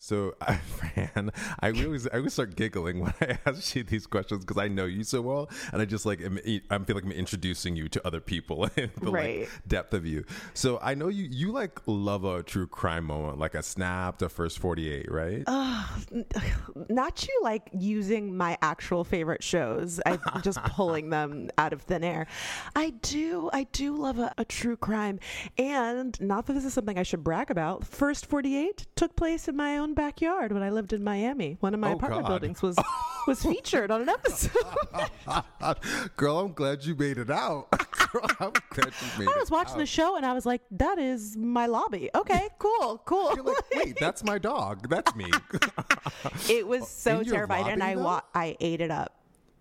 So, I, Fran, I always I always start giggling when I ask you these questions because I know you so well, and I just like am, I feel like I'm introducing you to other people and the Right. like depth of you. So I know you you like love a true crime moment, like a Snapped, a First Forty Eight, right? Not you like using my actual favorite shows. I'm just pulling them out of thin air. I do, I do love a, a true crime. And not that this is something I should brag about. First 48 took place in my own backyard when I lived in Miami. One of my Oh, apartment God. buildings was was featured on an episode. Girl, I'm glad you made it out. Girl, I'm glad you made I was watching the show and I was like, that is my lobby. Okay, cool, cool. You're like, wait, that's my dog. That's me. it was so terrifying and I wa- I ate it up.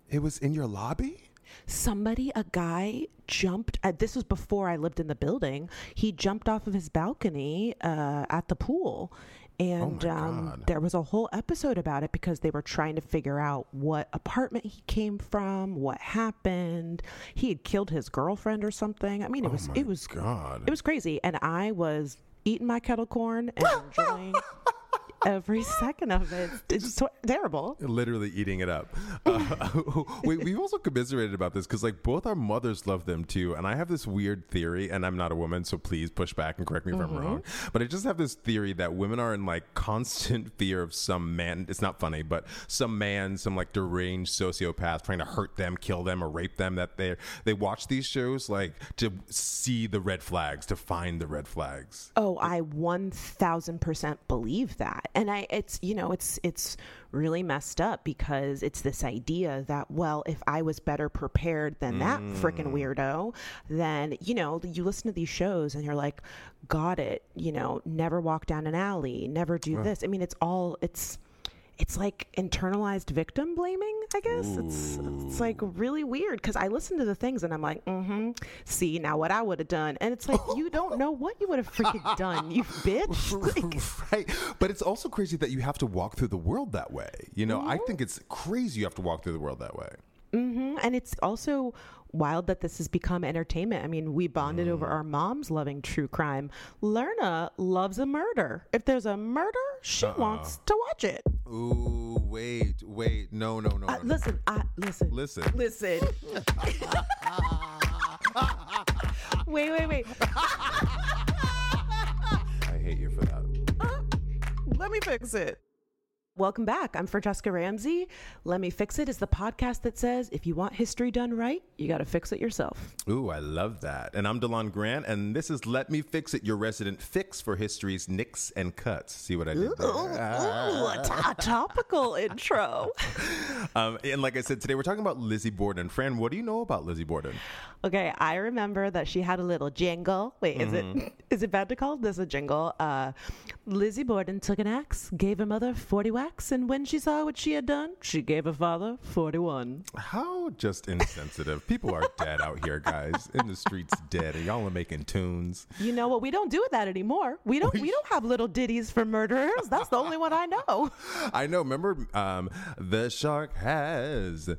it was in your lobby. somebody a guy jumped uh, this was before i lived in the building he jumped off of his balcony uh, at the pool and Oh um, there was a whole episode about it because they were trying to figure out what apartment he came from what happened. He had killed his girlfriend or something. I mean it was Oh my it was God. it was crazy. And i was eating my kettle corn and enjoying every second of it it's so terrible literally eating it up. Uh, we, we've also commiserated about this because like both our mothers love them too, and I have this weird theory, and I'm not a woman, so please push back and correct me if I'm wrong. But I just have this theory that women are in like constant fear of some man. It's not funny, but some man, some like deranged sociopath trying to hurt them, kill them, or rape them. That they they watch these shows like to see the red flags, to find the red flags. Oh, I 1000% believe that. And I it's you know, it's it's really messed up because it's this idea that well, if I was better prepared than that freaking mm. weirdo, then you know, you listen to these shows and you're like, got it, you know, never walk down an alley, never do this. I mean, it's all it's it's like internalized victim blaming, I guess. It's it's like really weird because I listen to the things and I'm like, mm-hmm. See now what I would have done, and it's like you don't know what you would have freaking done, you bitch. Like, right. But it's also crazy that you have to walk through the world that way. You know, I think it's crazy you have to walk through the world that way. Mm mhm. And it's also wild that this has become entertainment. I mean, we bonded Mm. over our moms loving true crime. Lerna loves a murder. If there's a murder, she Uh-uh. wants to watch it. Ooh, wait, wait. No, no, no. Uh, no, no. listen, I listen. Listen. Listen. wait, wait, wait. I hate you for that. Let me fix it. Welcome back. I'm Franchesca Ramsey. Let Me Fix It is the podcast that says if you want history done right, you got to fix it yourself. Ooh, I love that. And I'm De'lon Grant, and this is Let Me Fix It, your resident fix for history's nicks and cuts. See what I did there? Ooh, a, to- a topical intro. Um, and like I said, today we're talking about Lizzie Borden. Fran, what do you know about Lizzie Borden? Okay, I remember that she had a little jingle. Wait, is it is it bad to call this a jingle? Uh, Lizzie Borden took an axe, gave her mother forty whacks, and when she saw what she had done, she gave her father forty-one. How just insensitive. People are dead out here, guys. In the streets, dead, and y'all are making tunes. You know what? We don't do that anymore. We don't. We don't have little ditties for murderers. That's the only one I know. I know. Remember, um, the shark has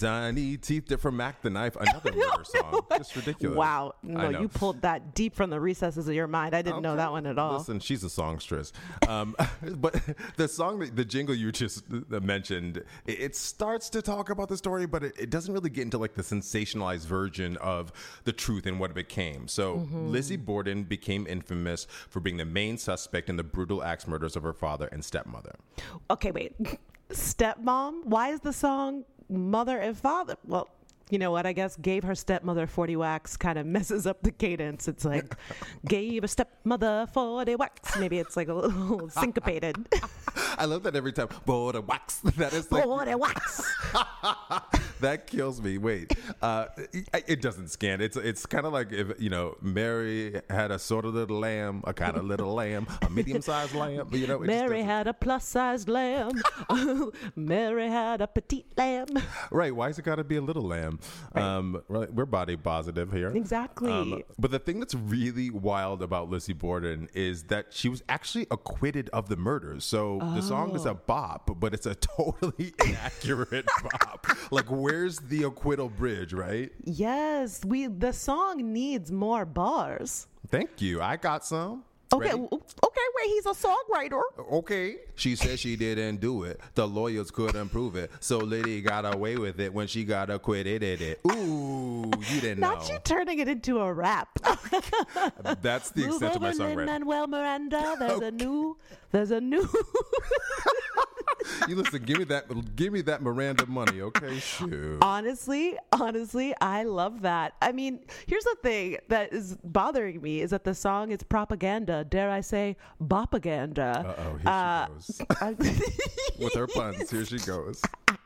tiny teeth. They're from Mac the Knife, another murder song. Just ridiculous. Wow. No, you pulled that deep from the recesses of your mind. I didn't know that one at all. Listen, she's a songstress. Monstrous. Um, but the song, that, the jingle you just uh, mentioned, it, starts to talk about the story, but it, it doesn't really get into like the sensationalized version of the truth and what it became. So Lizzie Borden became infamous for being the main suspect in the brutal axe murders of her father and stepmother. Okay, wait. Stepmom? Why is the song mother and father? Well, you know what? I guess gave her stepmother 40 wax kind of messes up the cadence. It's like gave a stepmother 40 wax. Maybe it's like a little syncopated. I love that every time. Border wax. That is like 40 wax. that kills me. Wait, uh, it, it doesn't scan. It's it's kind of like if you know Mary had a sort of little lamb, a kind of little lamb, a medium sized lamb. You know, Mary had a plus sized lamb. Mary had a petite lamb. right. Why is it got to be a little lamb? Um, right, we're body positive here. Exactly. Um, but the thing that's really wild about Lizzie Borden is that she was actually acquitted of the murders. So the song is a Oh. bop, but it's a totally inaccurate bop. Like, where's the acquittal bridge, right? Yes, we the song needs more bars. Thank you. I got some. Okay, Ready? okay, wait, he's a songwriter. Okay. She said she didn't do it. The lawyers couldn't prove it. So Liddy got away with it when she got acquitted it. Ooh, you didn't Not know. you turning it into a rap. That's the Move extent of my over, songwriting. Lin-Manuel Miranda. There's a new, there's a new. You listen, give me that give me that Miranda money, okay? Shoot. honestly, honestly, I love that. I mean, here's the thing that is bothering me is that the song is propaganda. Dare I say, bopaganda. Uh-oh, here she uh, goes. With her puns, here she goes.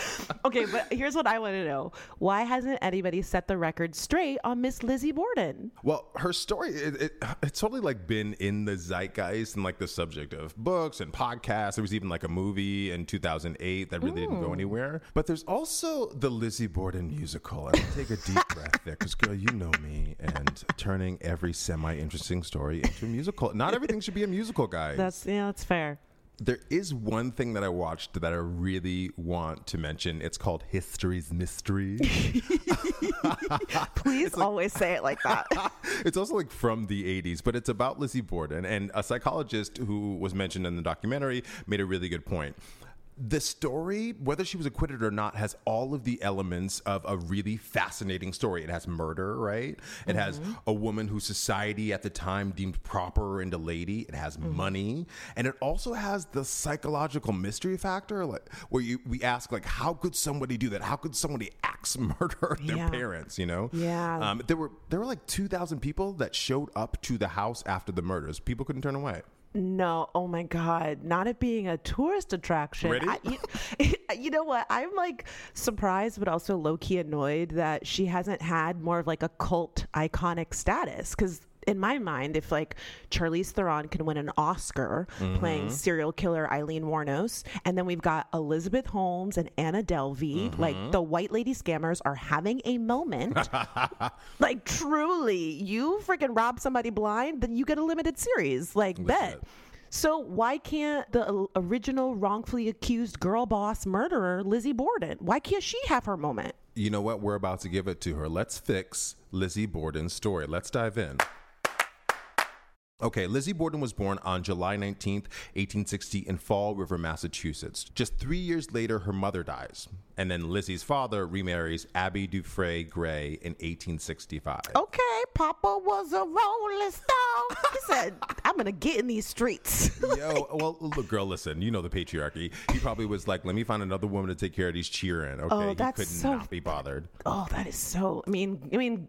okay, but here's what I want to know: Why hasn't anybody set the record straight on Miss Lizzie Borden? Well, her story it, it, it's totally like been in the zeitgeist and like the subject of books and podcasts. There was even like a movie in 2008 that really didn't go mm. anywhere. But there's also the Lizzie Borden musical. I'll take a deep breath there because, girl, you know me and turning every semi-interesting story into a musical. Not everything should be a musical, guys. That's yeah, that's fair. There is one thing that I watched that I really want to mention. It's called History's Mystery. Please always say it like that. it's also like from the 80s, but it's about Lizzie Borden. And a psychologist who was mentioned in the documentary made a really good point. The story, whether she was acquitted or not, has all of the elements of a really fascinating story. It has murder, right? It has a woman who society at the time deemed proper and a lady. It has money, and it also has the psychological mystery factor, like where you we ask like, how could somebody do that? How could somebody axe murder their Yeah. parents? You know? Yeah. Um, there were there were like two thousand people that showed up to the house after the murders. People couldn't turn away. No, oh my God, not it being a tourist attraction. I, you, you know what? I'm like surprised, but also low key annoyed that she hasn't had more of like a cult iconic status. Because in my mind, if like Charlize Theron can win an Oscar mm-hmm. playing serial killer Aileen Wuornos, and then we've got Elizabeth Holmes and Anna Delvey, mm-hmm. like the white lady scammers are having a moment. like truly, you freaking rob somebody blind, then you get a limited series. Like bet. So why can't the original wrongfully accused girl boss murderer Lizzie Borden? Why can't she have her moment? You know what? We're about to give it to her. Let's fix Lizzie Borden's story. Let's dive in. Okay, Lizzie Borden was born on July 19th, 1860, in Fall River, Massachusetts. Just three years later, her mother dies. And then Lizzie's father remarries Abby Dufresne Gray in 1865. Okay, Papa was a rolling stone. He said, "I'm gonna get in these streets." Yo, well, look, girl, listen. You know the patriarchy. He probably was like, "Let me find another woman to take care of these cheering." Okay, Oh, he could so- not be bothered. oh, that is so. I mean, I mean,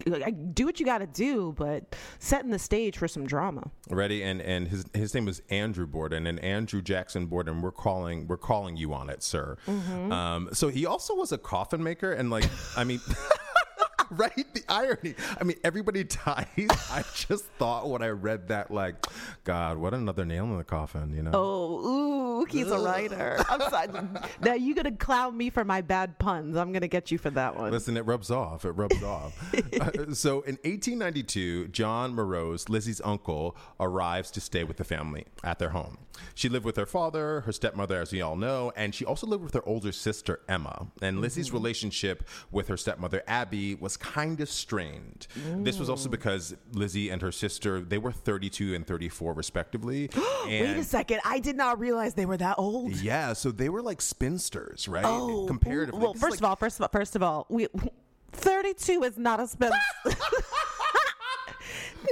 do what you got to do, but setting the stage for some drama. Ready? And and his his name was Andrew Borden, and Andrew Jackson Borden. We're calling we're calling you on it, sir. Um, so he also was a coffin maker, and like, I mean. Right, the irony. I mean, everybody dies. I just thought when I read that, like, God, what another nail in the coffin, you know? Oh, ooh. Mookie's a writer. I'm sorry. Now you're gonna clown me for my bad puns. I'm gonna get you for that one. Listen, it rubs off. It rubs off. Uh, so in 1892, John Morse, Lizzie's uncle, arrives to stay with the family at their home. She lived with her father, her stepmother, as we all know, and she also lived with her older sister, Emma. And Lizzie's Mm-hmm. relationship with her stepmother, Abby, was kind of strained. This was also because Lizzie and her sister, they were 32 and 34, respectively. Wait a second. I did not realize they were that old. yeah, so they were like spinsters, right? Oh, Comparatively. Well, first like- of all, first of all, first of all, we 32 is not a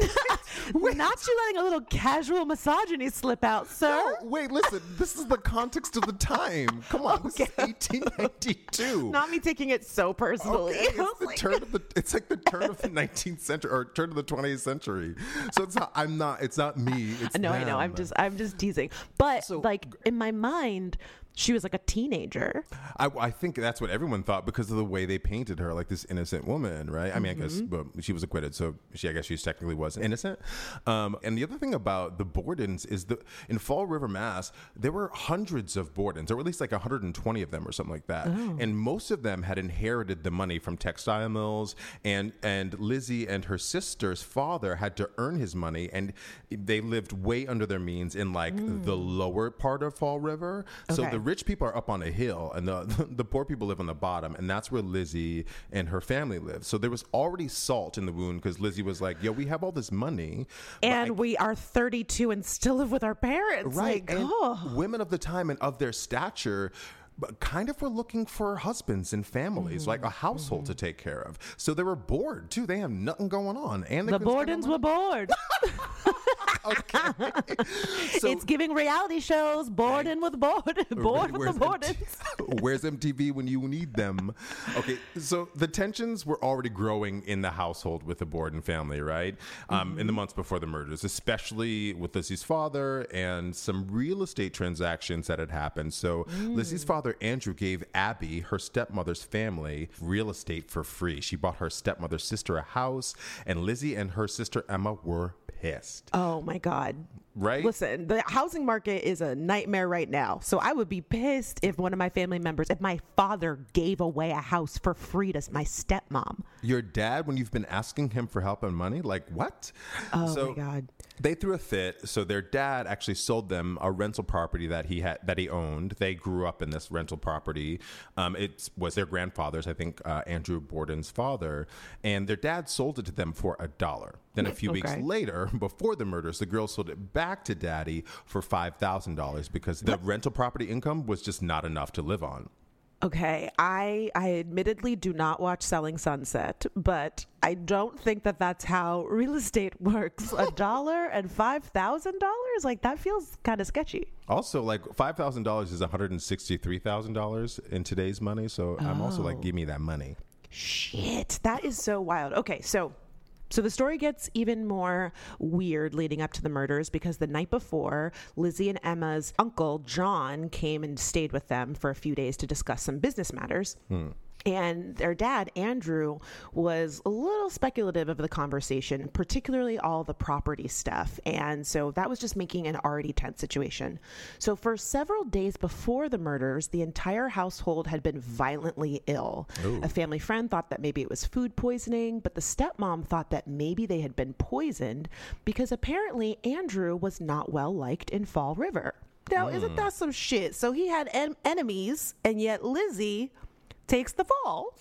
spin. not you letting a little casual misogyny slip out, sir. No, wait, listen. This is the context of the time. Come on, is 1892. Not me taking it so personally. Okay, it's the like- turn of the. It's like the turn of the 19th century or turn of the 20th century. So it's not. I'm not. It's not me. It's no, I know. I'm just, I'm just teasing. But So- like in my mind, she was like a teenager. I, I think that's what everyone thought because of the way they painted her, like this innocent woman, right? I mean, I guess Mm-hmm. but she was acquitted, so she, I guess, she technically was innocent. Um, and the other thing about the Bordens is that in Fall River, Mass, there were hundreds of Bordens, or at least like 120 of them, or something like that. Oh. And most of them had inherited the money from textile mills, and and Lizzie and her sister's father had to earn his money, and they lived way under their means in like the lower part of Fall River. So Mm. Okay. the rich people are up on a hill and the the poor people live on the bottom and that's where Lizzie and her family live. So there was already salt in the wound because Lizzie was like, "Yo, we have all this money." but I And we are 32 and still live with our parents. right Like, and oh. women of the time and of their stature but kind of were looking for husbands and families like a Mm-hmm. household to take care of so they were bored too they have nothing going on and The Bordens were bored. money. so it's giving reality shows. Borden with bored. Bored with the Where's Where's MTV when you need them? Okay, so the tensions were already growing in the household with the Borden family, right? Um, In the months before the murders, especially with Lizzie's father and some real estate transactions that had happened. So Lizzie's father, Andrew, gave Abby, her stepmother's family, real estate for free. She bought her stepmother's sister a house, and Lizzie and her sister Emma were pissed. Oh my God. Right? Listen, the housing market is a nightmare right now. So I would be pissed if one of my family members, if my father gave away a house for free to my stepmom. Your dad, when you've been asking him for help and money, like what? Oh my God. They threw a fit. So their dad actually sold them a rental property that he had that he owned. They grew up in this rental property. Um, it was their grandfather's, I think, uh, Andrew Borden's father, and their dad sold it to them for a dollar. Then a few weeks later, before the murders, the girl sold it back to daddy for five thousand dollars because the rental property income was just not enough to live on. Okay, I I admittedly do not watch Selling Sunset, but I don't think that that's how real estate works. A dollar and five thousand dollars, like that feels kind of sketchy. Also, like five thousand dollars is one hundred and sixty-three thousand dollars in today's money. So I'm also like, oh. give me that money. Shit, that is so wild. Okay, so so the story gets even more weird leading up to the murders because the night before, Lizzie and Emma's uncle John came and stayed with them for a few days to discuss some business matters. Hmm. And their dad, Andrew, was a little speculative of the conversation, particularly all the property stuff. And so that was just making an already tense situation. So, for several days before the murders, the entire household had been violently ill. A family friend thought that maybe it was food poisoning, but the stepmom thought that maybe they had been poisoned because apparently Andrew was not well liked in Fall River. Now, isn't hmm. that some shit? So he had en- enemies, and yet Lizzie takes the fall.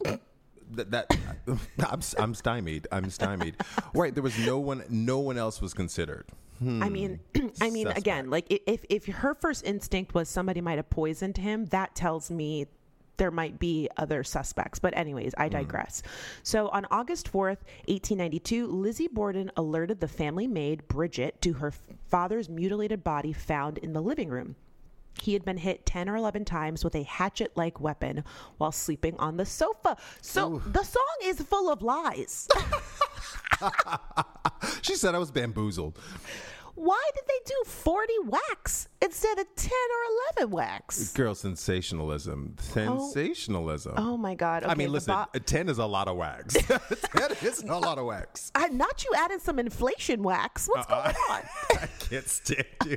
That, that I'm, I'm stymied. I'm stymied. right, there was no one. No one else was considered. I hmm. mean, I mean, Suspect. again, like if if her first instinct was somebody might have poisoned him, that tells me there might be other suspects. But anyways, I hmm. digress. So on August 4th, 1892, Lizzie Borden alerted the family maid Bridget to her father's mutilated body found in the living room. He had been hit 10 or 11 times with a hatchet like weapon while sleeping on the sofa. So the song is full of lies. She said I was bamboozled. Why did they do 40 whacks instead of 10 or 11 whacks? Girl, sensationalism. Oh. Sensationalism. Oh my God. I mean, listen, bo- 10 is a lot of wax. 10 is a lot of wax. I, not you added some inflation wax. What's Uh-uh. going on? I can't stand you.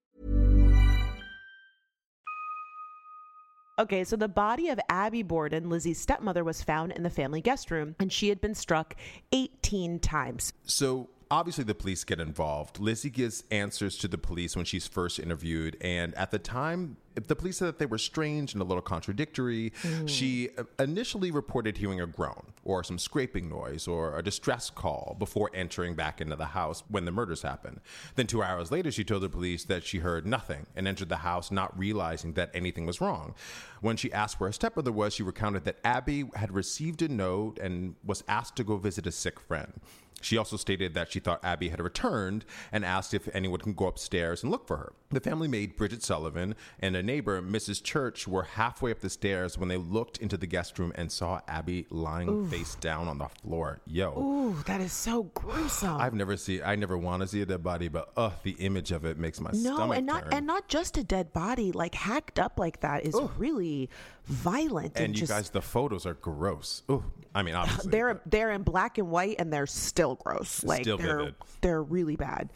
Okay, so the body of Abby Borden, Lizzie's stepmother, was found in the family guest room, and she had been struck 18 times. So obviously the police get involved. Lizzie gives answers to the police when she's first interviewed, and at the time, the police said that they were strange and a little contradictory. She uh, initially reported hearing a groan or some scraping noise or a distress call before entering back into the house when the murders happened. Then two hours later, she told the police that she heard nothing and entered the house not realizing that anything was wrong. When she asked where her stepmother was, she recounted that Abby had received a note and was asked to go visit a sick friend. She also stated that she thought Abby had returned and asked if anyone can go upstairs and look for her. The family maid, Bridget Sullivan, and a neighbor, Mrs. Church, were halfway up the stairs when they looked into the guest room and saw Abby lying face down on the floor. Yo. Ooh, that is so gruesome. I've never seen. I never want to see a dead body, but uh, the image of it makes my no, stomach and not turn. and not just a dead body, like hacked up like that is really violent and, And you just guys, the photos are gross. Ooh, I mean, obviously, they're but- they're in black and white and they're still gross. Like Still they're vivid. they're really bad.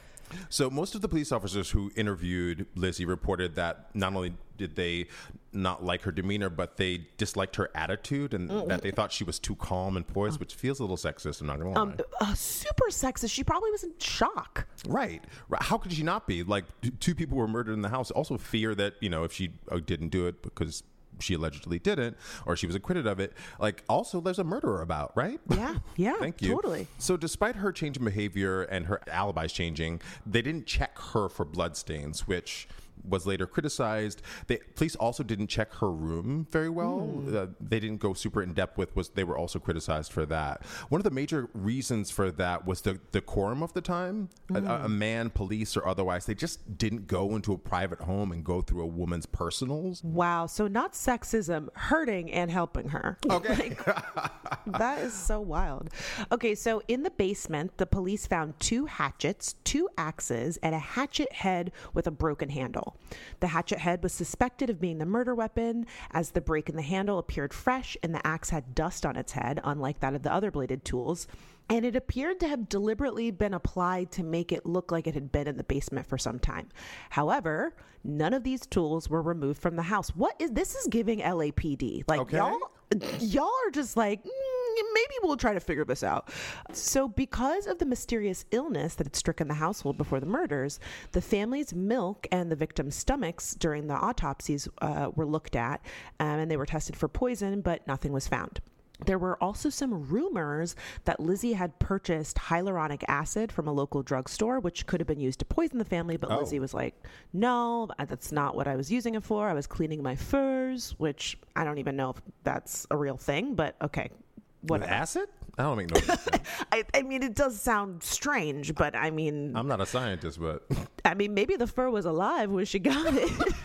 So most of the police officers who interviewed Lizzie reported that not only did they not like her demeanor, but they disliked her attitude and that they thought she was too calm and poised, which feels a little sexist. I'm not gonna lie. Um, uh, super sexist. She probably was in shock. Right. Right. How could she not be? Like, two people were murdered in the house. Also, fear that, you know, if she uh, didn't do it because she allegedly didn't or she was acquitted of it, like, also, there's a murderer about, right? Yeah, yeah, Thank you. totally. So, despite her change in behavior and her alibis changing, they didn't check her for bloodstains, which was later criticized. The police also didn't check her room very well. Hmm. Uh, they didn't go super in depth with was they were also criticized for that. One of the major reasons for that was the decorum of the time. Hmm. A, a man, police or otherwise, they just didn't go into a private home and go through a woman's personals. Wow. So not sexism, hurting and helping her. Okay. that is so wild. Okay, so in the basement, the police found two hatchets, two axes, and a hatchet head with a broken handle. The hatchet head was suspected of being the murder weapon, as the break in the handle appeared fresh and the axe had dust on its head, unlike that of the other bladed tools. And it appeared to have deliberately been applied to make it look like it had been in the basement for some time. However, none of these tools were removed from the house. What is this? Is giving LAPD like Okay. y'all? Y'all are just like. "Mm, maybe we'll try to figure this out. So, because of the mysterious illness that had stricken the household before the murders, the family's milk and the victim's stomachs during the autopsies uh, were looked at um, and they were tested for poison, but nothing was found. There were also some rumors that Lizzie had purchased hyaluronic acid from a local drugstore, which could have been used to poison the family. But Oh. Lizzie was like, no, that's not what I was using it for. I was cleaning my furs, which I don't even know if that's a real thing, but okay. With acid? I don't make no. I, I mean, it does sound strange, but I mean, I'm not a scientist, but I mean, maybe the fur was alive when she got it.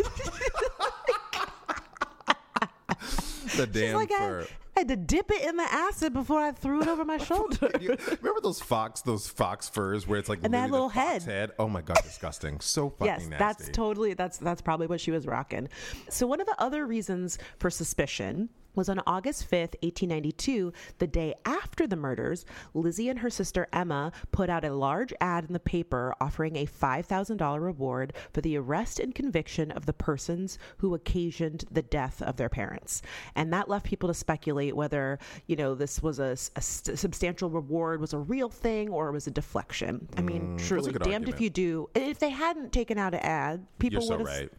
the She's damn like, fur. I had to dip it in the acid before I threw it over my shoulder. You- remember those fox, those fox furs where it's like And that little fox head. Oh my god, disgusting! So fucking yes, nasty. that's totally that's that's probably what she was rocking. So one of the other reasons for suspicion was on August 5th, 1892, the day after the murders, Lizzie and her sister Emma put out a large ad in the paper offering a $5,000 reward for the arrest and conviction of the persons who occasioned the death of their parents. And that left people to speculate whether, you know, this was a, a substantial reward, was a real thing, or it was a deflection. I mean, Mm, truly, damned argument. if you do. If they hadn't taken out an ad, people so would have. right.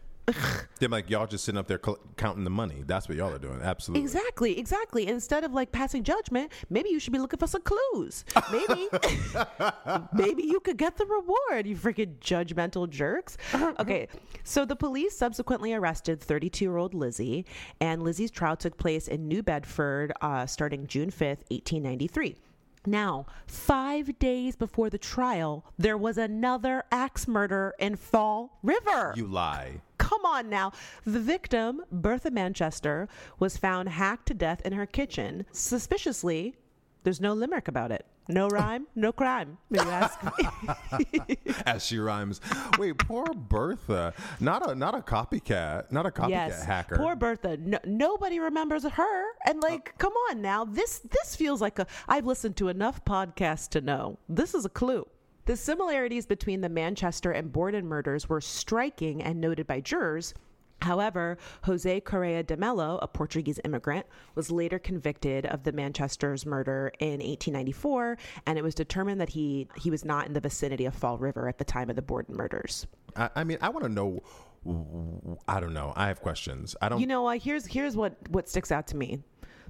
They're like y'all just sitting up there cl- counting the money. That's what y'all are doing. Absolutely. Exactly, exactly. Instead of like passing judgment, maybe you should be looking for some clues. Maybe, maybe you could get the reward. You freaking judgmental jerks. Okay, so the police subsequently arrested 32-year-old Lizzie, and Lizzie's trial took place in New Bedford, uh, starting June 5th, 1893. Now, five days before the trial, there was another axe murder in Fall River. You lie. Come on now. The victim, Bertha Manchester, was found hacked to death in her kitchen. Suspiciously, there's no limerick about it. No rhyme, no crime. You ask me. As she rhymes. Wait, poor Bertha. Not a not a copycat. Not a copycat yes, hacker. poor Bertha. No, nobody remembers her. And oh. like, come on now. This this feels like a. I've listened to enough podcasts to know this is a clue. The similarities between the Manchester and Borden murders were striking and noted by jurors. However, Jose Correa de Mello, a Portuguese immigrant, was later convicted of the Manchester's murder in 1894, and it was determined that he, he was not in the vicinity of Fall River at the time of the Borden murders. I, I mean, I want to know. I don't know. I have questions. I don't. You know, uh, here's here's what what sticks out to me.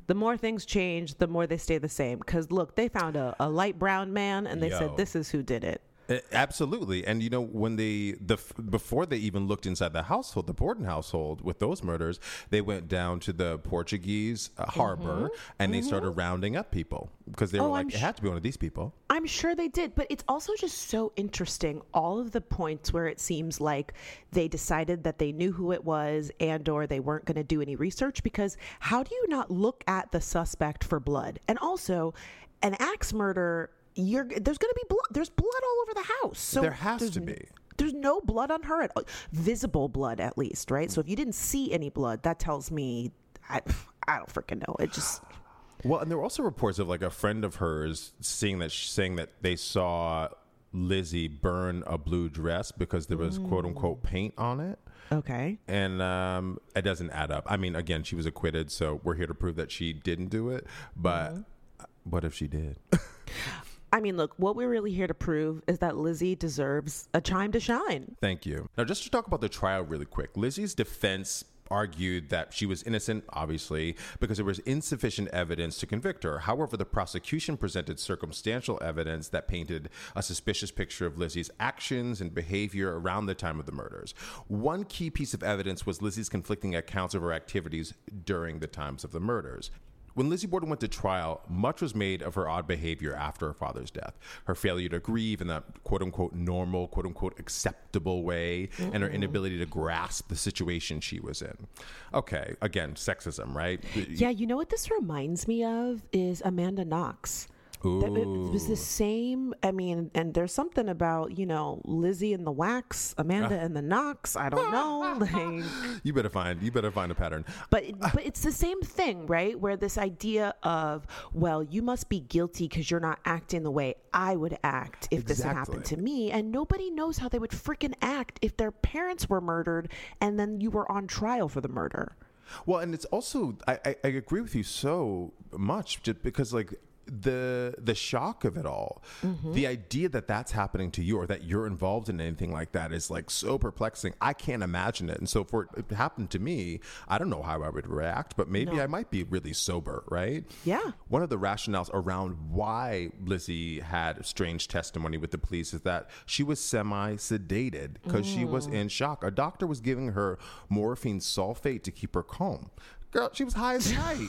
The more things change, the more they stay the same. Because look, they found a, a light brown man, and they Yo. said this is who did it. Uh, Absolutely, and you know when they the before they even looked inside the household, the Borden household with those murders, they went down to the Portuguese uh, harbor and they started rounding up people because they were Mm-hmm. Oh, like, I'm it sh- had to be one of these people. I'm sure they did, but it's also just so interesting. All of the points where it seems like they decided that they knew who it was and or they weren't going to do any research because how do you not look at the suspect for blood? And also, an axe murder, you're there's going to be blood. There's blood all over the house. So There has to be. There's no blood on her at all. Visible blood, at least, right? So if you didn't see any blood, that tells me I, I don't freaking know. It just Well, and there were also reports of like a friend of hers seeing that saying that they saw Lizzie burn a blue dress because there was quote unquote paint on it. okay. and um, it doesn't add up. I mean, again, she was acquitted, so we're here to prove that she didn't do it. But Mm-hmm. what if she did? I mean, look, what we're really here to prove is that Lizzie deserves a chime to shine. Thank you. Now, just to talk about the trial really quick, Lizzie's defense argued that she was innocent, obviously, because there was insufficient evidence to convict her. However, the prosecution presented circumstantial evidence that painted a suspicious picture of Lizzie's actions and behavior around the time of the murders. One key piece of evidence was Lizzie's conflicting accounts of her activities during the times of the murders. When Lizzie Borden went to trial, much was made of her odd behavior after her father's death, her failure to grieve in that quote unquote normal, quote unquote acceptable way, and her inability to grasp the situation she was in. Okay, again, sexism, right? Yeah, you know what this reminds me of is Amanda Knox. That it was the same. I mean, and there's something about you know Lizzie and the wax, Amanda ah. and the Knox. I don't know, like, You better find you better find a pattern. but ah. but it's the same thing, right? Where this idea of well, you must be guilty because you're not acting the way I would act if this had happened to me, and nobody knows how they would freaking act if their parents were murdered and then you were on trial for the murder. Well, and it's also I, I, I agree with you so much just because like the the shock of it all. Mm-hmm. The idea that that's happening to you or that you're involved in anything like that is like so perplexing. I can't imagine it. And so for it to happen to me i don't know how i would react but maybe i might be really sober right? Yeah. one of the rationales around why lizzie had strange testimony with the police is that she was semi sedated because she was mm. in shock. A doctor was giving her morphine sulfate to keep her calm girl she was high as a kite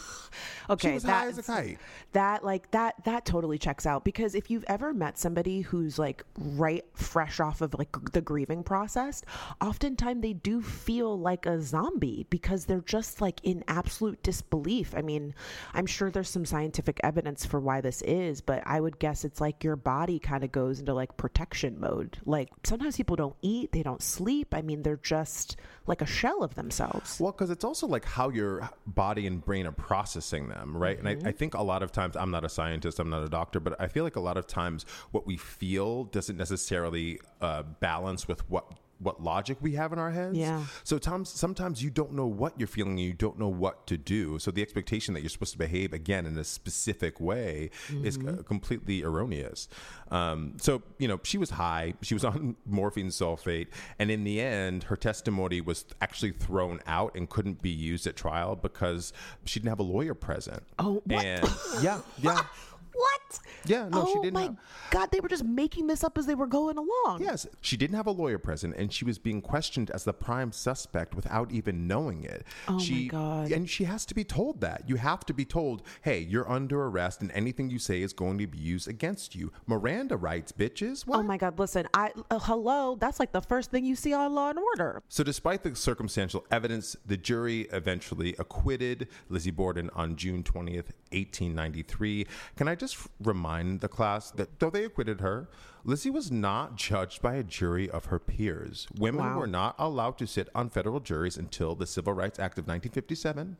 Okay, she was high as a kite That like that that totally checks out because if you've ever met somebody who's like right fresh off of like the grieving process, oftentimes they do feel like a zombie because they're just like in absolute disbelief. I mean, I'm sure there's some scientific evidence for why this is, but I would guess it's like your body kind of goes into like protection mode. Like sometimes people don't eat, they don't sleep. I mean, they're just like a shell of themselves. Well, because it's also like how you're body and brain are processing them, right? And I, I think a lot of times, I'm not a scientist, I'm not a doctor, but I feel like a lot of times what we feel doesn't necessarily uh, balance with what what logic we have in our heads. Yeah. So times sometimes you don't know what you're feeling and you don't know what to do. So the expectation that you're supposed to behave again in a specific way is uh, completely erroneous. Um, so you know she was high. She was on morphine sulfate, and in the end, her testimony was actually thrown out and couldn't be used at trial because she didn't have a lawyer present. Oh, what? and yeah, yeah. What? Yeah, no, she oh didn't my have- God, they were just making this up as they were going along. Yes, she didn't have a lawyer present, and she was being questioned as the prime suspect without even knowing it. Oh, my she, God. And she has to be told that. You have to be told, "Hey, you're under arrest, and anything you say is going to be used against you." Miranda rights, bitches. What? Oh my God, listen, I uh, hello, that's like the first thing you see on Law and Order. So, despite the circumstantial evidence, the jury eventually acquitted Lizzie Borden on June 20th, 1893. Can I just remind the class that though they acquitted her, Lizzie was not judged by a jury of her peers. Women Wow. were not allowed to sit on federal juries until the Civil Rights Act of 1957.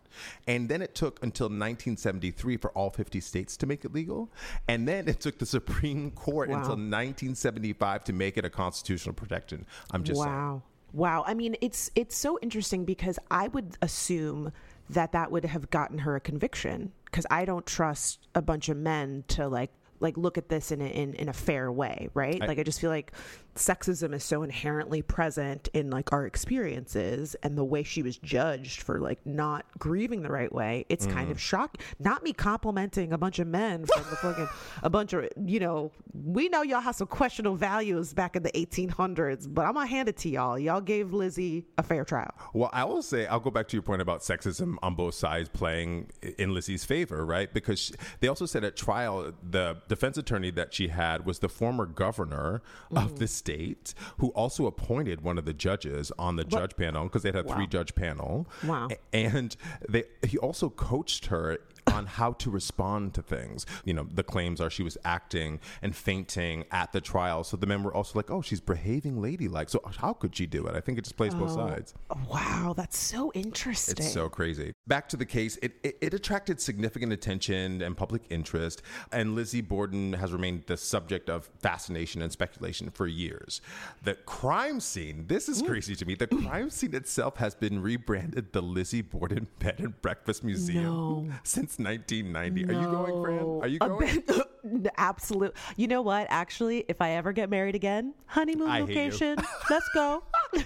And then it took until 1973 for all 50 states to make it legal. And then it took the Supreme Court Wow. until 1975 to make it a constitutional protection. I'm just saying. wow. Wow. I mean, it's it's so interesting because I would assume that that would have gotten her a conviction because I don't trust a bunch of men to like like look at this in a, in, in a fair way, right? like I just feel like sexism is so inherently present in like our experiences and the way she was judged for like not grieving the right way. It's kind of mm. shocking. Not me complimenting a bunch of men from the fucking a bunch of you know we know y'all have some questionable values back in the 1800s, but I'm gonna hand it to y'all. Y'all gave Lizzie a fair trial. Well, I will say, I'll go back to your point about sexism on both sides playing in Lizzie's favor, right? Because she, they also said at trial, the defense attorney that she had was the former governor of mm. the state, who also appointed one of the judges on the judge panel because they had a three judge panel. Wow. And they he also coached her on how to respond to things. You know, the claims are she was acting and fainting at the trial. So the men were also like, oh, she's behaving ladylike. So how could she do it? I think it just plays both oh, sides. Wow, that's so interesting. It's so crazy. Back to the case, it, it, it attracted significant attention and public interest, and Lizzie Borden has remained the subject of fascination and speculation for years. The crime scene, this is mm. crazy to me, the crime scene itself has been rebranded the Lizzie Borden Bed and Breakfast Museum No. since 1990. Are you going, Fran? Are you going? Absolute. You know what? Actually, if I ever get married again, honeymoon I location. Let's go.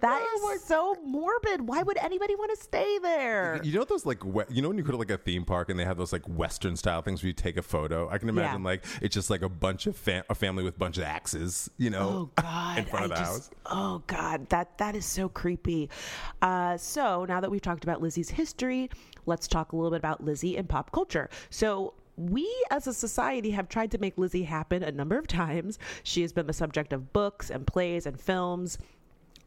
That is so morbid. Why would anybody want to stay there? You know those like we- you know when you go to like a theme park and they have those like Western style things where you take a photo. I can imagine Yeah. like it's just like a bunch of fam- a family with a bunch of axes, you know, Oh God! in front of I the just- house. Oh God, that that is so creepy. Uh, so now that we've talked about Lizzie's history, let's talk a little bit about Lizzie and pop culture. So. We as a society have tried to make Lizzie happen a number of times. She has been the subject of books and plays and films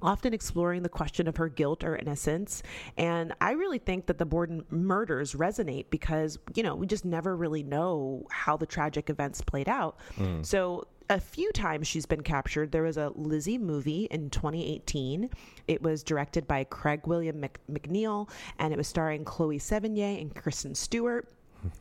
often exploring the question of her guilt or innocence. And I really think that the Borden murders resonate because, you know, we just never really know how the tragic events played out. Hmm. So, a few times she's been captured. There was a Lizzie movie in 2018. It was directed by Craig William Mc- Macneill and it was starring Chloe Sevigny and Kristen Stewart.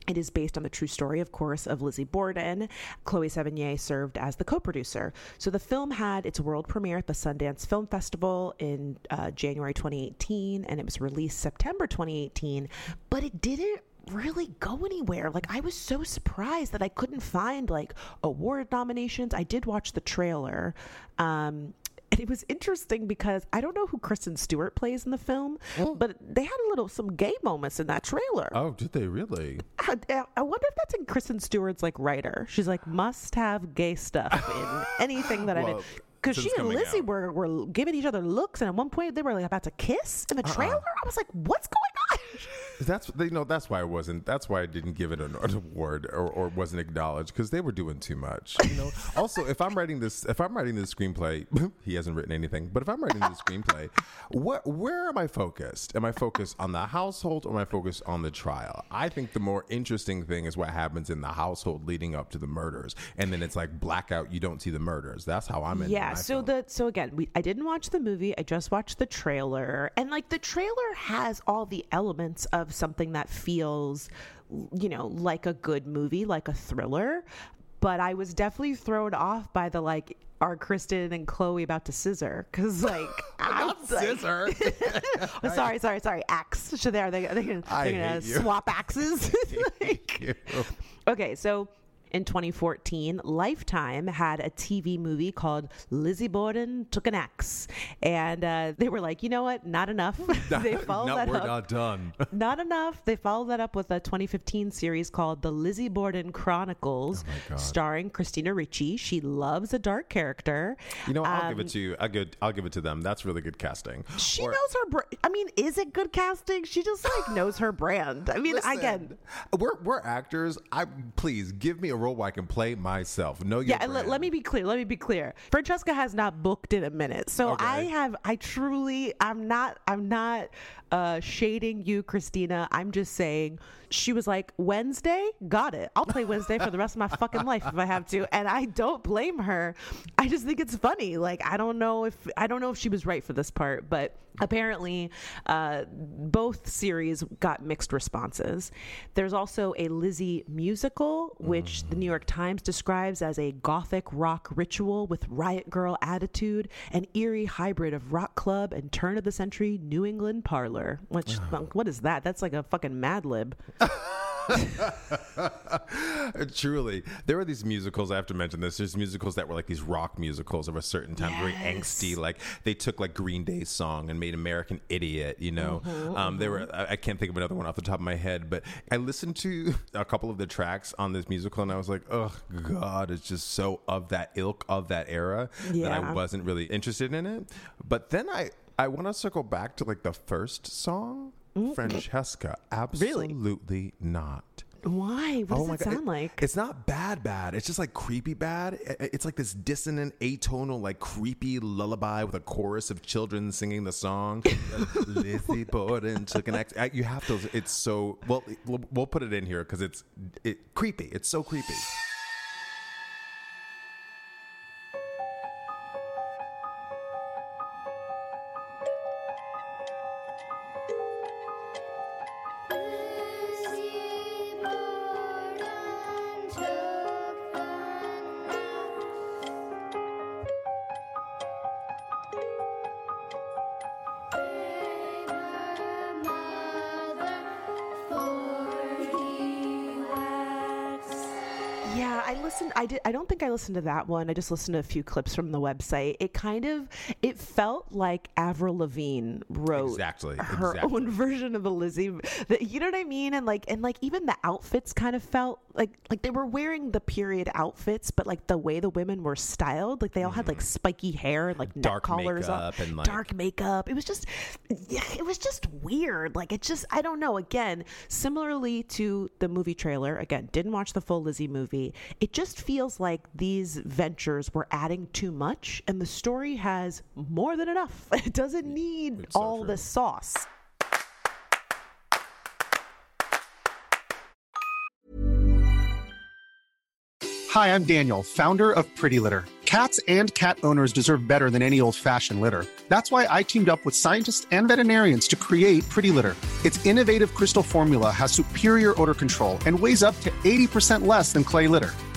It is based on the true story, of course, of Lizzie Borden. Chloe Sevigny served as the co producer. So the film had its world premiere at the Sundance Film Festival in uh, January 2018, and it was released September 2018, but it didn't really go anywhere like i was so surprised that i couldn't find like award nominations i did watch the trailer um and it was interesting because I don't know who Kristen Stewart plays in the film, mm. but they had a little some gay moments in that trailer. Oh, did they really? Uh, I, I wonder if that's in Kristen Stewart's like writer. She's like must have gay stuff in anything that I'm in. Because she and Lizzie out. were, were giving each other looks, and at one point they were like about to kiss in the Uh-uh. trailer. I was like, "What's going on?" That's you know that's why I wasn't. That's why I didn't give it an, an award or, or wasn't acknowledged because they were doing too much. You know. also, if I'm writing this, if I'm writing this screenplay, he hasn't written anything. But if I'm writing this screenplay, what where am I focused? Am I focused on the household or am I focused on the trial? I think the more interesting thing is what happens in the household leading up to the murders, and then it's like blackout. You don't see the murders. That's how I'm in. yeah so the so again we i didn't watch the movie i just watched the trailer and like the trailer has all the elements of something that feels you know like a good movie like a thriller. But i was definitely thrown off by the like are kristen and chloe about to scissor? Because like i'm like, scissor. Oh, sorry sorry sorry. Axe. Should they are they, are they gonna, I they're gonna swap axes. Like, Okay, so in 2014, Lifetime had a TV movie called Lizzie Borden Took an Axe. And uh, they were like, you know what? Not enough. they followed no, that we're up. not done. Not enough. They followed that up with a 2015 series called The Lizzie Borden Chronicles, God. starring Christina Ricci. She loves a dark character. You know, I'll give Um, it to you. I'll give, I'll give it to them. That's really good casting. She Or- knows her. Br- I mean, is it good casting? She just like knows her brand. I mean, again, Listen, we're we're actors. I please give me a role where I can play myself. Know your yeah, and let, brand. let me be clear. Let me be clear. Francesca has not booked in a minute, so Okay. I have. I truly, I'm not. I'm not uh, shading you, Christina. I'm just saying she was like Wednesday. Got it. I'll play Wednesday for the rest of my fucking life if I have to, and I don't blame her. I just think it's funny. Like I don't know if I don't know if she was right for this part, but apparently uh, both series got mixed responses. There's also a Lizzie musical, which the New York Times describes as a gothic rock ritual with riot girl attitude, an eerie hybrid of rock club and turn of the century New England parlor. Which what is that? That's like a fucking Mad Lib. Truly, there were these musicals. I have to mention this. There's musicals that were like these rock musicals of a certain time, very angsty. Like they took like Green Day's song and made American Idiot. You know, Mm-hmm, um, there were. I, I can't think of another one off the top of my head, but I listened to a couple of the tracks on this musical, and I was like, oh god, it's just so of that ilk of that era yeah. that I wasn't really interested in it. But then I I want to circle back to like the first song. Mm. Franchesca, absolutely not. Why? What oh does Oh my it sound It- like? It's not bad, bad. It's just like creepy bad. I- I- It's like this dissonant, atonal, like creepy lullaby with a chorus of children singing the song. Lizzie Borden took an axe. I- You have to. It's so well. We'll, we'll put it in here because it's it creepy. It's so creepy. Listened to that one. I just listened to a few clips from the website. It kind of. It felt like Avril Lavigne wrote Exactly, her exactly. own version of the Lizzie. The, you know what I mean? And like, and like, even the outfits kind of felt like like they were wearing the period outfits, but like the way the women were styled, like they all had like spiky hair and like neck Mm-hmm. Dark collars makeup and, like- dark makeup. It was just, it was just weird. Like it just, I don't know. Again, similarly to the movie trailer. Again, didn't watch the full Lizzie movie. It just feels like these ventures were adding too much, and the story has more than enough. It doesn't need so all true. the sauce. Hi, I'm Daniel, founder of Pretty Litter. Cats and cat owners deserve better than any old fashioned litter. That's why I teamed up with scientists and veterinarians to create Pretty Litter. Its innovative crystal formula has superior odor control and weighs up to 80% less than clay litter.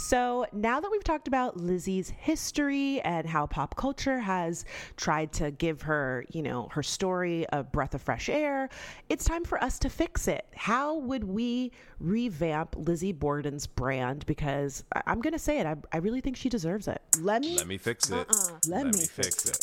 So now that we've talked about Lizzie's history and how pop culture has tried to give her, you know, her story a breath of fresh air, it's time for us to fix it. How would we revamp Lizzie Borden's brand? Because I- I'm going to say it, I, I really think she deserves it. Let me. Let me fix it. Uh-uh. Let me fix it.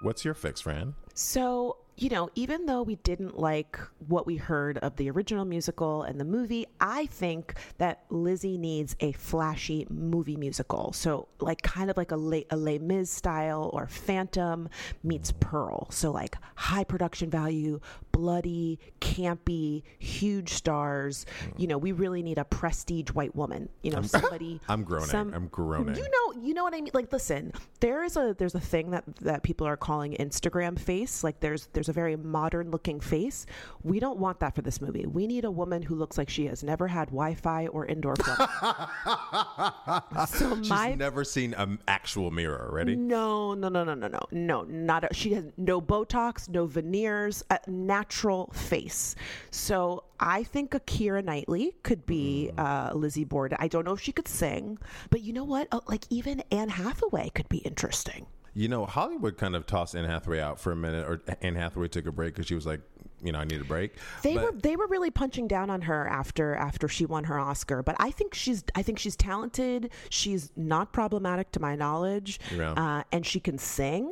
What's your fix, Fran? So, you know, even though we didn't like what we heard of the original musical and the movie, I think that Lizzie needs a flashy movie musical. So, like, kind of like a Les, a Les Mis style or Phantom meets Pearl. So, like, high production value, bloody, campy, huge stars. You know, we really need a prestige white woman. You know, somebody. I'm groaning. I'm groaning. You know, you know what I mean. Like, listen, there is a there's a thing that that people are calling Instagram face. Like, there's there's a very modern looking face. We don't want that for this movie. We need a woman who looks like she has never had Wi-Fi or indoor plumbing. so She's my never seen an actual mirror. Ready? no, no, no, no, no, no, no, not. A, she has no Botox, no veneers, a natural face. So I think Keira Knightley could be uh, Lizzie Borden. I don't know if she could sing, but you know what? Uh, like even Anne Hathaway could be interesting. You know, Hollywood kind of tossed Anne Hathaway out for a minute, or Anne Hathaway took a break because she was like, you know, I need a break. They But- were they were really punching down on her after after she won her Oscar, but I think she's I think she's talented. She's not problematic to my knowledge, Yeah. uh, and she can sing,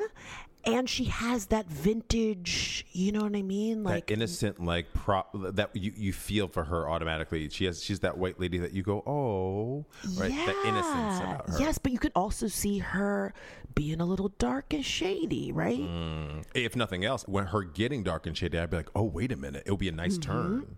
and she has that vintage. You know what I mean? Like that innocent like prop that you, you feel for her automatically. She has she's that white lady that you go, oh, right, that innocence about her. Yes, but you could also see her being a little dark and shady, right? Mm. If nothing else, when her getting dark and shady, I'd be like, oh, wait a minute, it'll be a nice turn.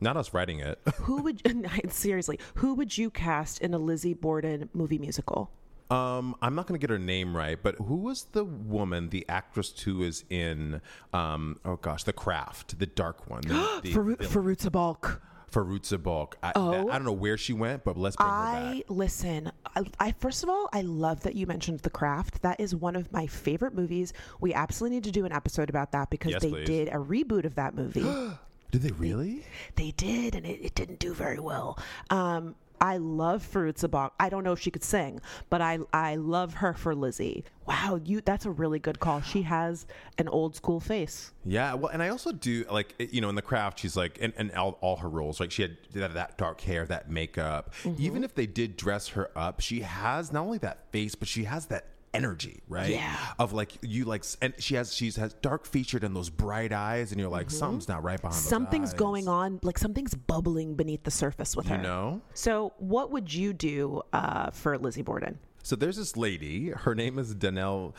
Not us writing it. Who would seriously? Who would you cast in a Lizzie Borden movie musical? Um, I'm not going to get her name right, but who was the woman, the actress who is in, um, oh gosh, The Craft, the dark one, the, the Faru-. Fairuza Balk. Fairuza Balk. I, Oh. that- I don't know where she went, but let's bring her I back. listen. I, I first of all, I love that you mentioned The Craft. That is one of my favorite movies. We absolutely need to do an episode about that because Yes, they please. did a reboot of that movie. Did they really? they did, and it, it didn't do very well. Um, I love Fairuza Balk. I don't know if she could sing, but I I love her for Lizzie. Wow, you that's a really good call. She has an old school face. Yeah, well, and I also do like you know in the craft, she's like, and, and all, all her roles, like she had that, that dark hair, that makeup. Mm-hmm. Even if they did dress her up, she has not only that face, but she has that energy, right? Yeah. Of like you like, and she has she's has dark featured and those bright eyes, and you're like, something's not right behind. Mm-hmm. Something's eyes. going on, like something's bubbling beneath the surface with You her. know. So, what would you do uh, for Lizzie Borden? So there's this lady. Her name is Danelle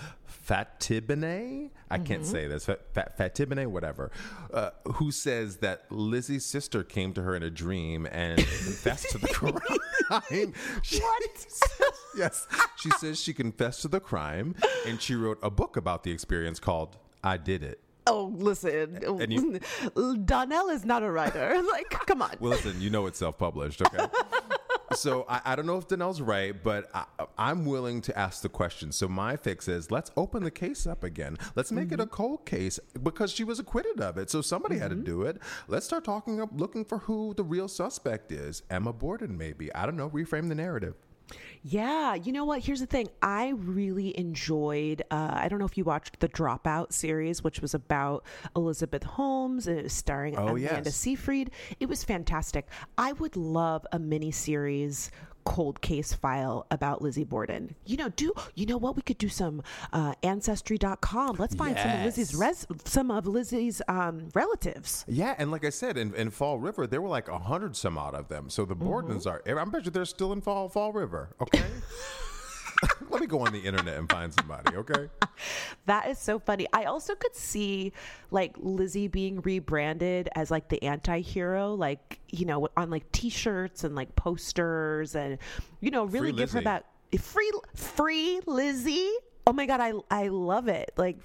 Fatibene. I can't Mm-hmm. say this. Fat, Fat, Fatibene, whatever. Uh, who says that Lizzie's sister came to her in a dream and confessed to the crime? She says- yes. She says she confessed to the crime and she wrote a book about the experience called "I Did It." Oh, listen, you- Donnell is not a writer. like, come on. Well, listen, you know it's self-published, okay? So I, I don't know if Danelle's right, but I, I'm willing to ask the question. So my fix is let's open the case up again. Let's make it a mm-hmm. cold case because she was acquitted of it. So somebody had to mm-hmm. do it. Let's start talking up, looking for who the real suspect is. Emma Borden, maybe. I don't know. Reframe the narrative. Yeah, you know what? Here's the thing. I really enjoyed. Uh, I don't know if you watched the Dropout series, which was about Elizabeth Holmes and it was starring Oh, Amanda yes. Seyfried. It was fantastic. I would love a mini series cold case file about Lizzie Borden. You know, do you know what we could do some uh, ancestry.com. Let's find some of Lizzie's res- some of Lizzie's um, relatives. Yeah, and like I said, in, in Fall River, there were like a hundred some odd of them. So the Bordens are. I'm bet you they're still in Fall Fall River. Okay. Let me go on the internet and find somebody. Okay. That is so funny. I also could see like Lizzie being rebranded as like the anti-hero, like, you know, on like t-shirts and like posters and you know, really Free give her that free free Lizzie. Oh my god, I I love it. Like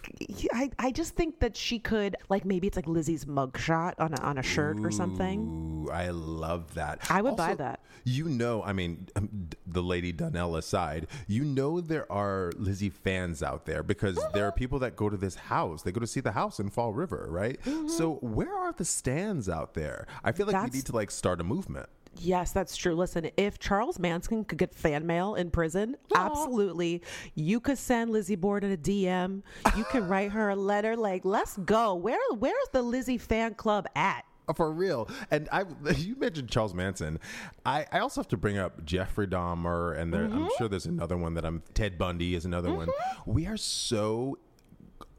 I I just think that she could like maybe it's like Lizzie's mugshot on a on a shirt or something. Ooh, I love that. I would buy that. You know, I mean, um, the lady Donnell aside, you know there are Lizzie fans out there because there are people that go to this house. They go to see the house in Fall River, right? So where are the stands out there? I feel like we need to like start a movement. Yes, that's true. Listen, if Charles Manson could get fan mail in prison, absolutely. You could send Lizzie Borden a DM. You can write her a letter like, "Let's go. Where where's the Lizzie fan club at?" Uh, for real. And I you mentioned Charles Manson. I, I also have to bring up Jeffrey Dahmer and there, I'm mm-hmm. sure there's another one that I'm Ted Bundy is another one. Mm-hmm. We are so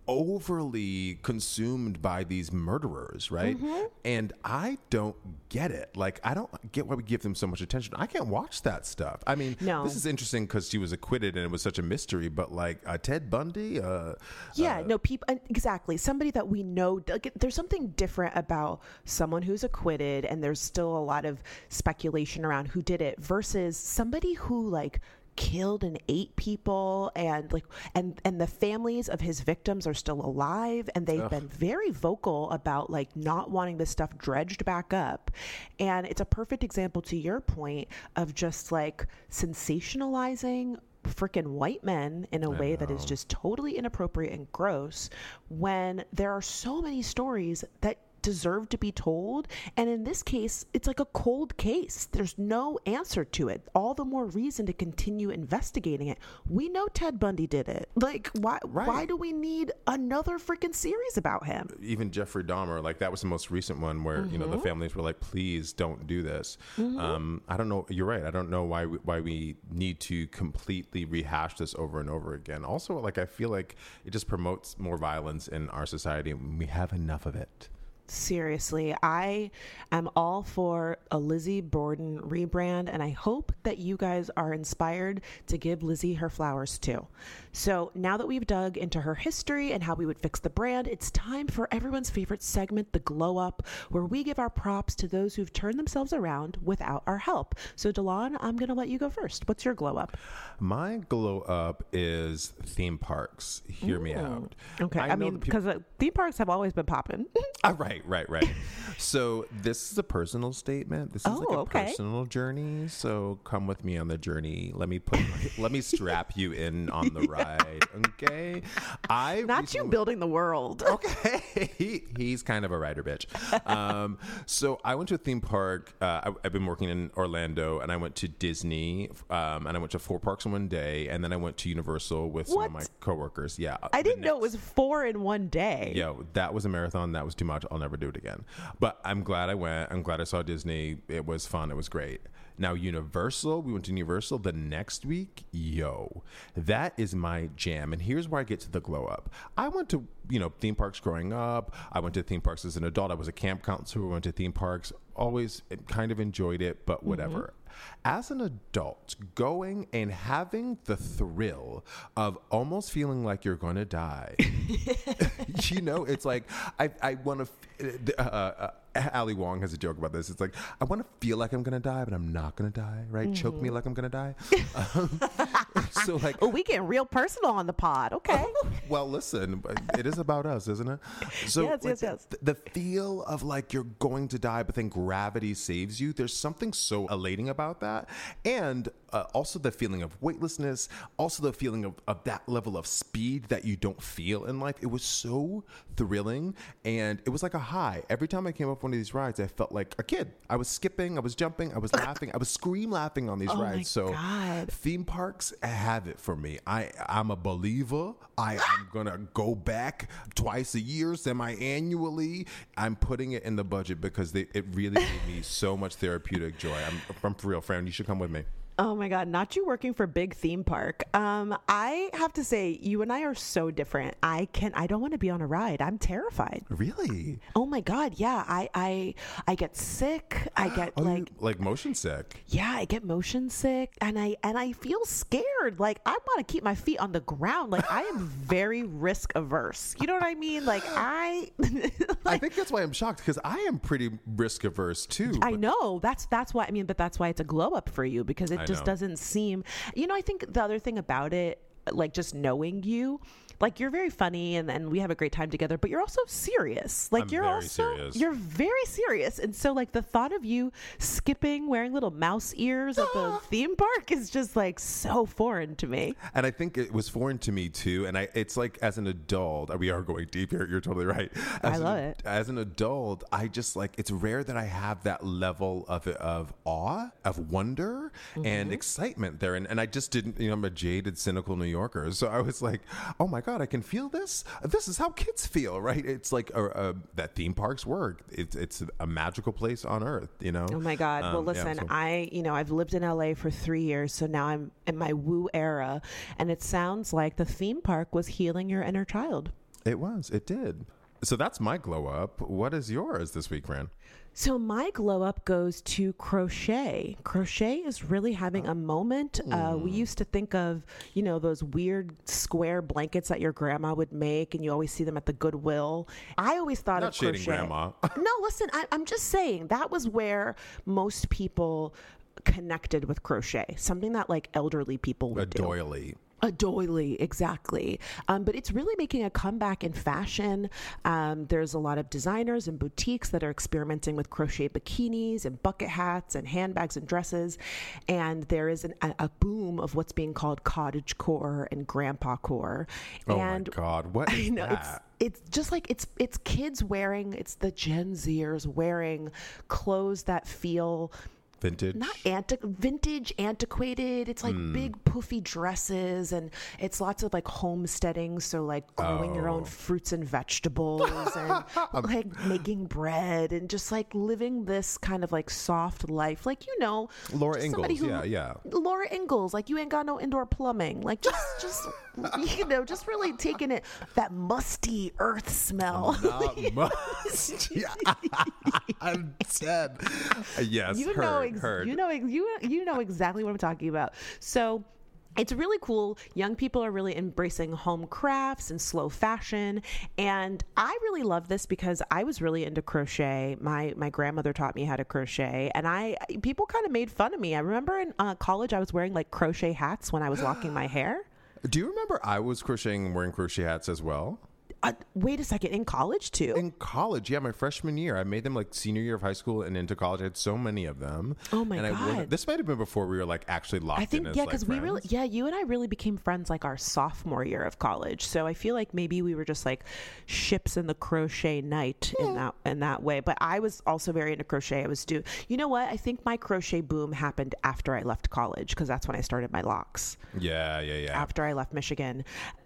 overly consumed by these murderers, right? Mm-hmm. And I don't get it. Like, I don't get why we give them so much attention. I can't watch that stuff. I mean, No. this is interesting because she was acquitted and it was such a mystery. But like uh, Ted Bundy, uh, Yeah, no, people exactly. Somebody that we know. like, There's something different about someone who's acquitted, and there's still a lot of speculation around who did it, versus somebody who like killed and ate people and like and and the families of his victims are still alive and they've been very vocal about like not wanting this stuff dredged back up. And it's a perfect example to your point of just like sensationalizing freaking white men in a way that is just totally inappropriate and gross when there are so many stories that deserve to be told and in this case it's like a cold case there's no answer to it all the more reason to continue investigating it we know ted bundy did it like why why do we need another freaking series about him even Jeffrey Dahmer, like that was the most recent one where you know Mm-hmm. the families were like, "Please don't do this." Um, I don't know. You're right. I don't know why we, why we need to completely rehash this over and over again. Also, like I feel like it just promotes more violence in our society, and we have enough of it. Seriously, I am all for a Lizzie Borden rebrand, and I hope that you guys are inspired to give Lizzie her flowers too. So, now that we've dug into her history and how we would fix the brand, it's time for everyone's favorite segment, the Glow Up, where we give our props to those who've turned themselves around without our help. So, De'lon, I'm going to let you go first. What's your glow up? My glow up is theme parks. Hear me out. Okay, I, know mean, that people- because uh, theme parks have always been popping. Ah, right, right, right. so this is a personal statement. This is like Oh, a okay. personal journey. So come with me on the journey. Let me put, let me strap you in on the ride. Okay. I Not you building the world. Okay, he, he's kind of a writer bitch. Um, so I went to a theme park. Uh, I, I've been working in Orlando, and I went to Disney, um, and I went to four parks in one day, and then I went to Universal with some of my coworkers. Yeah, I didn't know it was four in one day. Yo, that was a marathon. That was too much. I'll never do it again. But I'm glad I went. I'm glad I saw Disney. It was fun. It was great. Now, Universal, we went to Universal the next week. Yo, that is my jam. And here's where I get to the glow up. I went to, you know, theme parks growing up. I went to theme parks as an adult. I was a camp counselor. We went to theme parks. Always kind of enjoyed it, but whatever. As an adult, going and having the thrill of almost feeling like you're going to die you know, it's like I I want to. Uh, uh, Ali Wong has a joke about this. It's like I want to feel like I'm gonna die, but I'm not gonna die. Right? Choke me like I'm gonna die. Um, so like, Oh, we getting real personal on the pod. Okay. well, listen, it is about us, isn't it? So Yes, yes, yes. The, the feel of like you're going to die, but then gravity saves you. There's something so elating about that, and uh, also the feeling of weightlessness, also the feeling of, of that level of speed that you don't feel in life. It was so thrilling, and it was like a high. Every time I came up one of these rides, I felt like a kid. I was skipping, I was jumping, I was laughing, I was scream laughing on these Oh my rides. so God. theme parks have it for me. I I'm a believer. I am gonna go back twice a year, semi-annually. I'm putting it in the budget because they, it really gave me so much therapeutic joy. I'm, I'm for real, friend. You should come with me. Oh my God, not you working for big theme park. Um, I have to say, you and I are so different. I can I don't want to be on a ride. I'm terrified. Really? Oh my God, yeah. I I I get sick. I get Oh, like like motion sick. yeah, I get motion sick and I and I feel scared. Like I want to keep my feet on the ground. Like I am very risk averse. You know what I mean? Like I I think that's why I'm shocked because I am pretty risk averse too. I know that's that's why I mean, but that's why it's a glow up for you because it I just doesn't seem. You know, I think the other thing about it, like just knowing you, like you're very funny and, and we have a great time together, but you're also serious. Like I'm you're very also serious. you're very serious, and so like the thought of you skipping, wearing little mouse ears at the theme park is just like so foreign to me. And I think it was foreign to me too. And I, it's like as an adult, we are going deep here. You're totally right. As I love ad- it. As an adult, I just like it's rare that I have that level of of awe, of wonder, Mm-hmm. and excitement there. And, and I just didn't. You know, I'm a jaded, cynical New Yorker, so I was like, oh my god, I can feel this. This is how kids feel, right? It's like a, a, that theme parks work. It's it's a magical place on earth. You know. Oh my God. well, Um, yeah, listen, so- I, you know, I've lived in LA for three years, so now I'm in my woo era, and it sounds like the theme park was healing your inner child. It was. It did. So that's my glow up. What is yours this week, Fran? So my glow up goes to crochet. Crochet is really having a moment. Uh, Hmm. we used to think of, you know, those weird square blankets that your grandma would make, and you always see them at the Goodwill. I always thought Not of crochet. grandma. no, listen, I, I'm just saying that was where most people connected with crochet. Something that like elderly people A would do. doily. A doily, exactly. Um, but it's really making a comeback in fashion. Um, there's a lot of designers and boutiques that are experimenting with crochet bikinis and bucket hats and handbags and dresses. And there is an, a, a boom of what's being called cottage core and grandpa core. Oh and my God. What is I know that? it's it's just like it's it's kids wearing it's the Gen Zers wearing clothes that feel Vintage. not anti- vintage antiquated it's like Hmm. big poofy dresses and it's lots of like homesteading so like growing your Oh. own fruits and vegetables and like making bread and just like living this kind of like soft life like you know Laura Ingalls. Yeah, yeah. Laura Ingalls, like you ain't got no indoor plumbing, like just, just you know, just really taking it that musty earth smell. Not must. Yeah. I'm dead. Yes, you heard, know, ex- heard. you know, you you know exactly what I'm talking about. So. It's really cool. Young people are really embracing home crafts and slow fashion, and I really love this because I was really into crochet. My my grandmother taught me how to crochet, and I people kind of made fun of me. I remember in uh, college I was wearing like crochet hats when I was locking my hair. Do you remember I was crocheting wearing crochet hats as well? Uh, wait a second, in college too? In college, yeah, my freshman year, I made them like senior year of high school and into college. I had so many of them. Oh my and I God. this might have been before we were like actually locked I think in yeah, like, because we really yeah, you and I really became friends like our sophomore year of college. So I feel like maybe we were just like ships in the crochet night in that in that way. But I was also very into crochet. I was do you know what? I think my crochet boom happened after I left college because that's when I started my locks Yeah, yeah, yeah. after I left Michigan.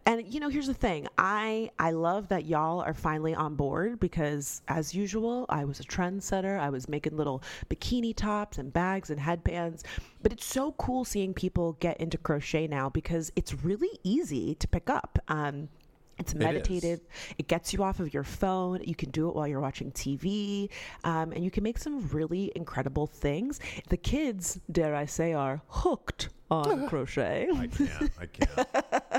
And you know, here's the thing. I I love that y'all are finally on board because as usual, I was a trendsetter. I was making little bikini tops and bags and headbands. But it's so cool seeing people get into crochet now because it's really easy to pick up. Um it's meditative. It, gets you off of your phone. You can do it while you're watching TV, um, and you can make some really incredible things. The kids, dare I say, are hooked on crochet. I can't. I can't.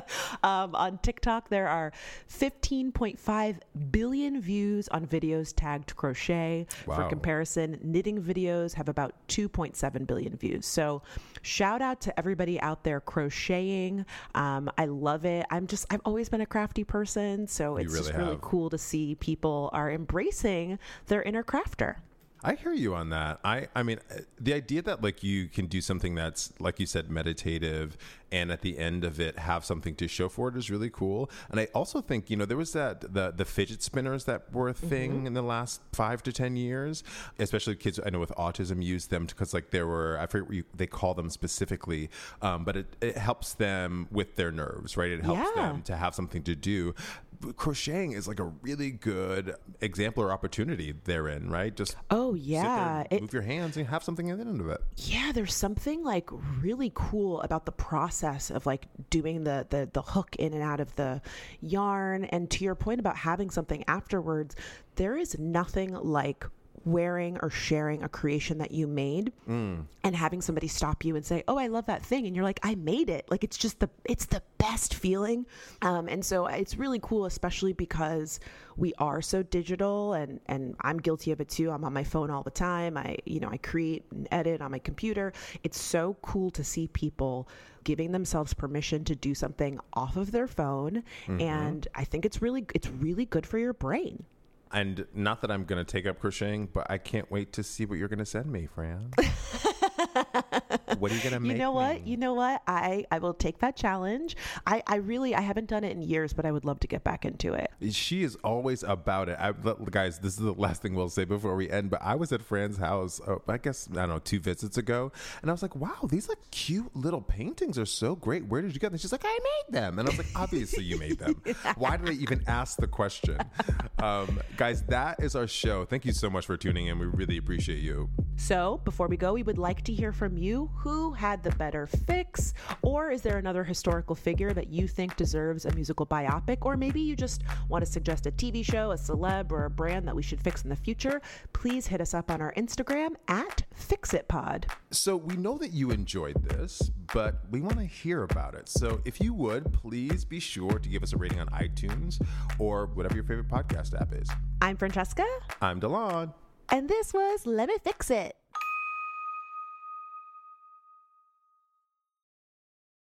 Um, on TikTok, there are 15.5 billion views on videos tagged crochet. For comparison, knitting videos have about 2.7 billion views. So, shout out to everybody out there crocheting. Um, I love it. I'm just, I've always been a crafty person. So, it's really just really cool to see people are embracing their inner crafter. I hear you on that. I, I mean, uh, the idea that like you can do something that's like you said, meditative, and at the end of it have something to show for it is really cool. And I also think you know there was that the the fidget spinners that were a thing in the last five to ten years, especially kids I know with autism use them because like there were I forget what you, they call them specifically, um, but it, it helps them with their nerves, right? It helps Yeah. them to have something to do. Crocheting is like a really good example or opportunity therein, right? Just Oh, sit there yeah. It- move your hands and have something at the end of it. yeah there's something like really cool about the process of like doing the, the the hook in and out of the yarn and to your point about having something afterwards there is nothing like wearing or sharing a creation that you made and having somebody stop you and say oh i love that thing and you're like i made it. Like it's just the it's the best feeling. Um, and so it's really cool especially because we are so digital and and i'm guilty of it too. I'm on my phone all the time. I you know i create and edit on my computer. It's so cool to see people giving themselves permission to do something off of their phone. And i think it's really it's really good for your brain And not that I'm going to take up crocheting, but I can't wait to see what you're going to send me, Fran. what are you going to make? you know what me? you know what i i will take that challenge i i really i haven't done it in years but i would love to get back into it She is always about it. I, guys, this is the last thing we'll say before we end. But I was at Fran's house, uh, I guess, I don't know, two visits ago. And I was like, wow, these like cute little paintings are so great. Where did you get them? She's like, I made them. And I was like, obviously you made them. Why did I even ask the question? Um, guys, that is our show. Thank you so much for tuning in. We really appreciate you. So, before we go, we would like to hear from you who had the better fix, or is there another historical figure that you think deserves a musical biopic, or maybe you just want to suggest a TV show, a celeb, or a brand that we should fix in the future? Please hit us up on our Instagram at FixItPod. So we know that you enjoyed this, but we want to hear about it. So if you would, please be sure to give us a rating on iTunes or whatever your favorite podcast app is. I'm Franchesca, I'm De'lon. and this was Let Me Fix It.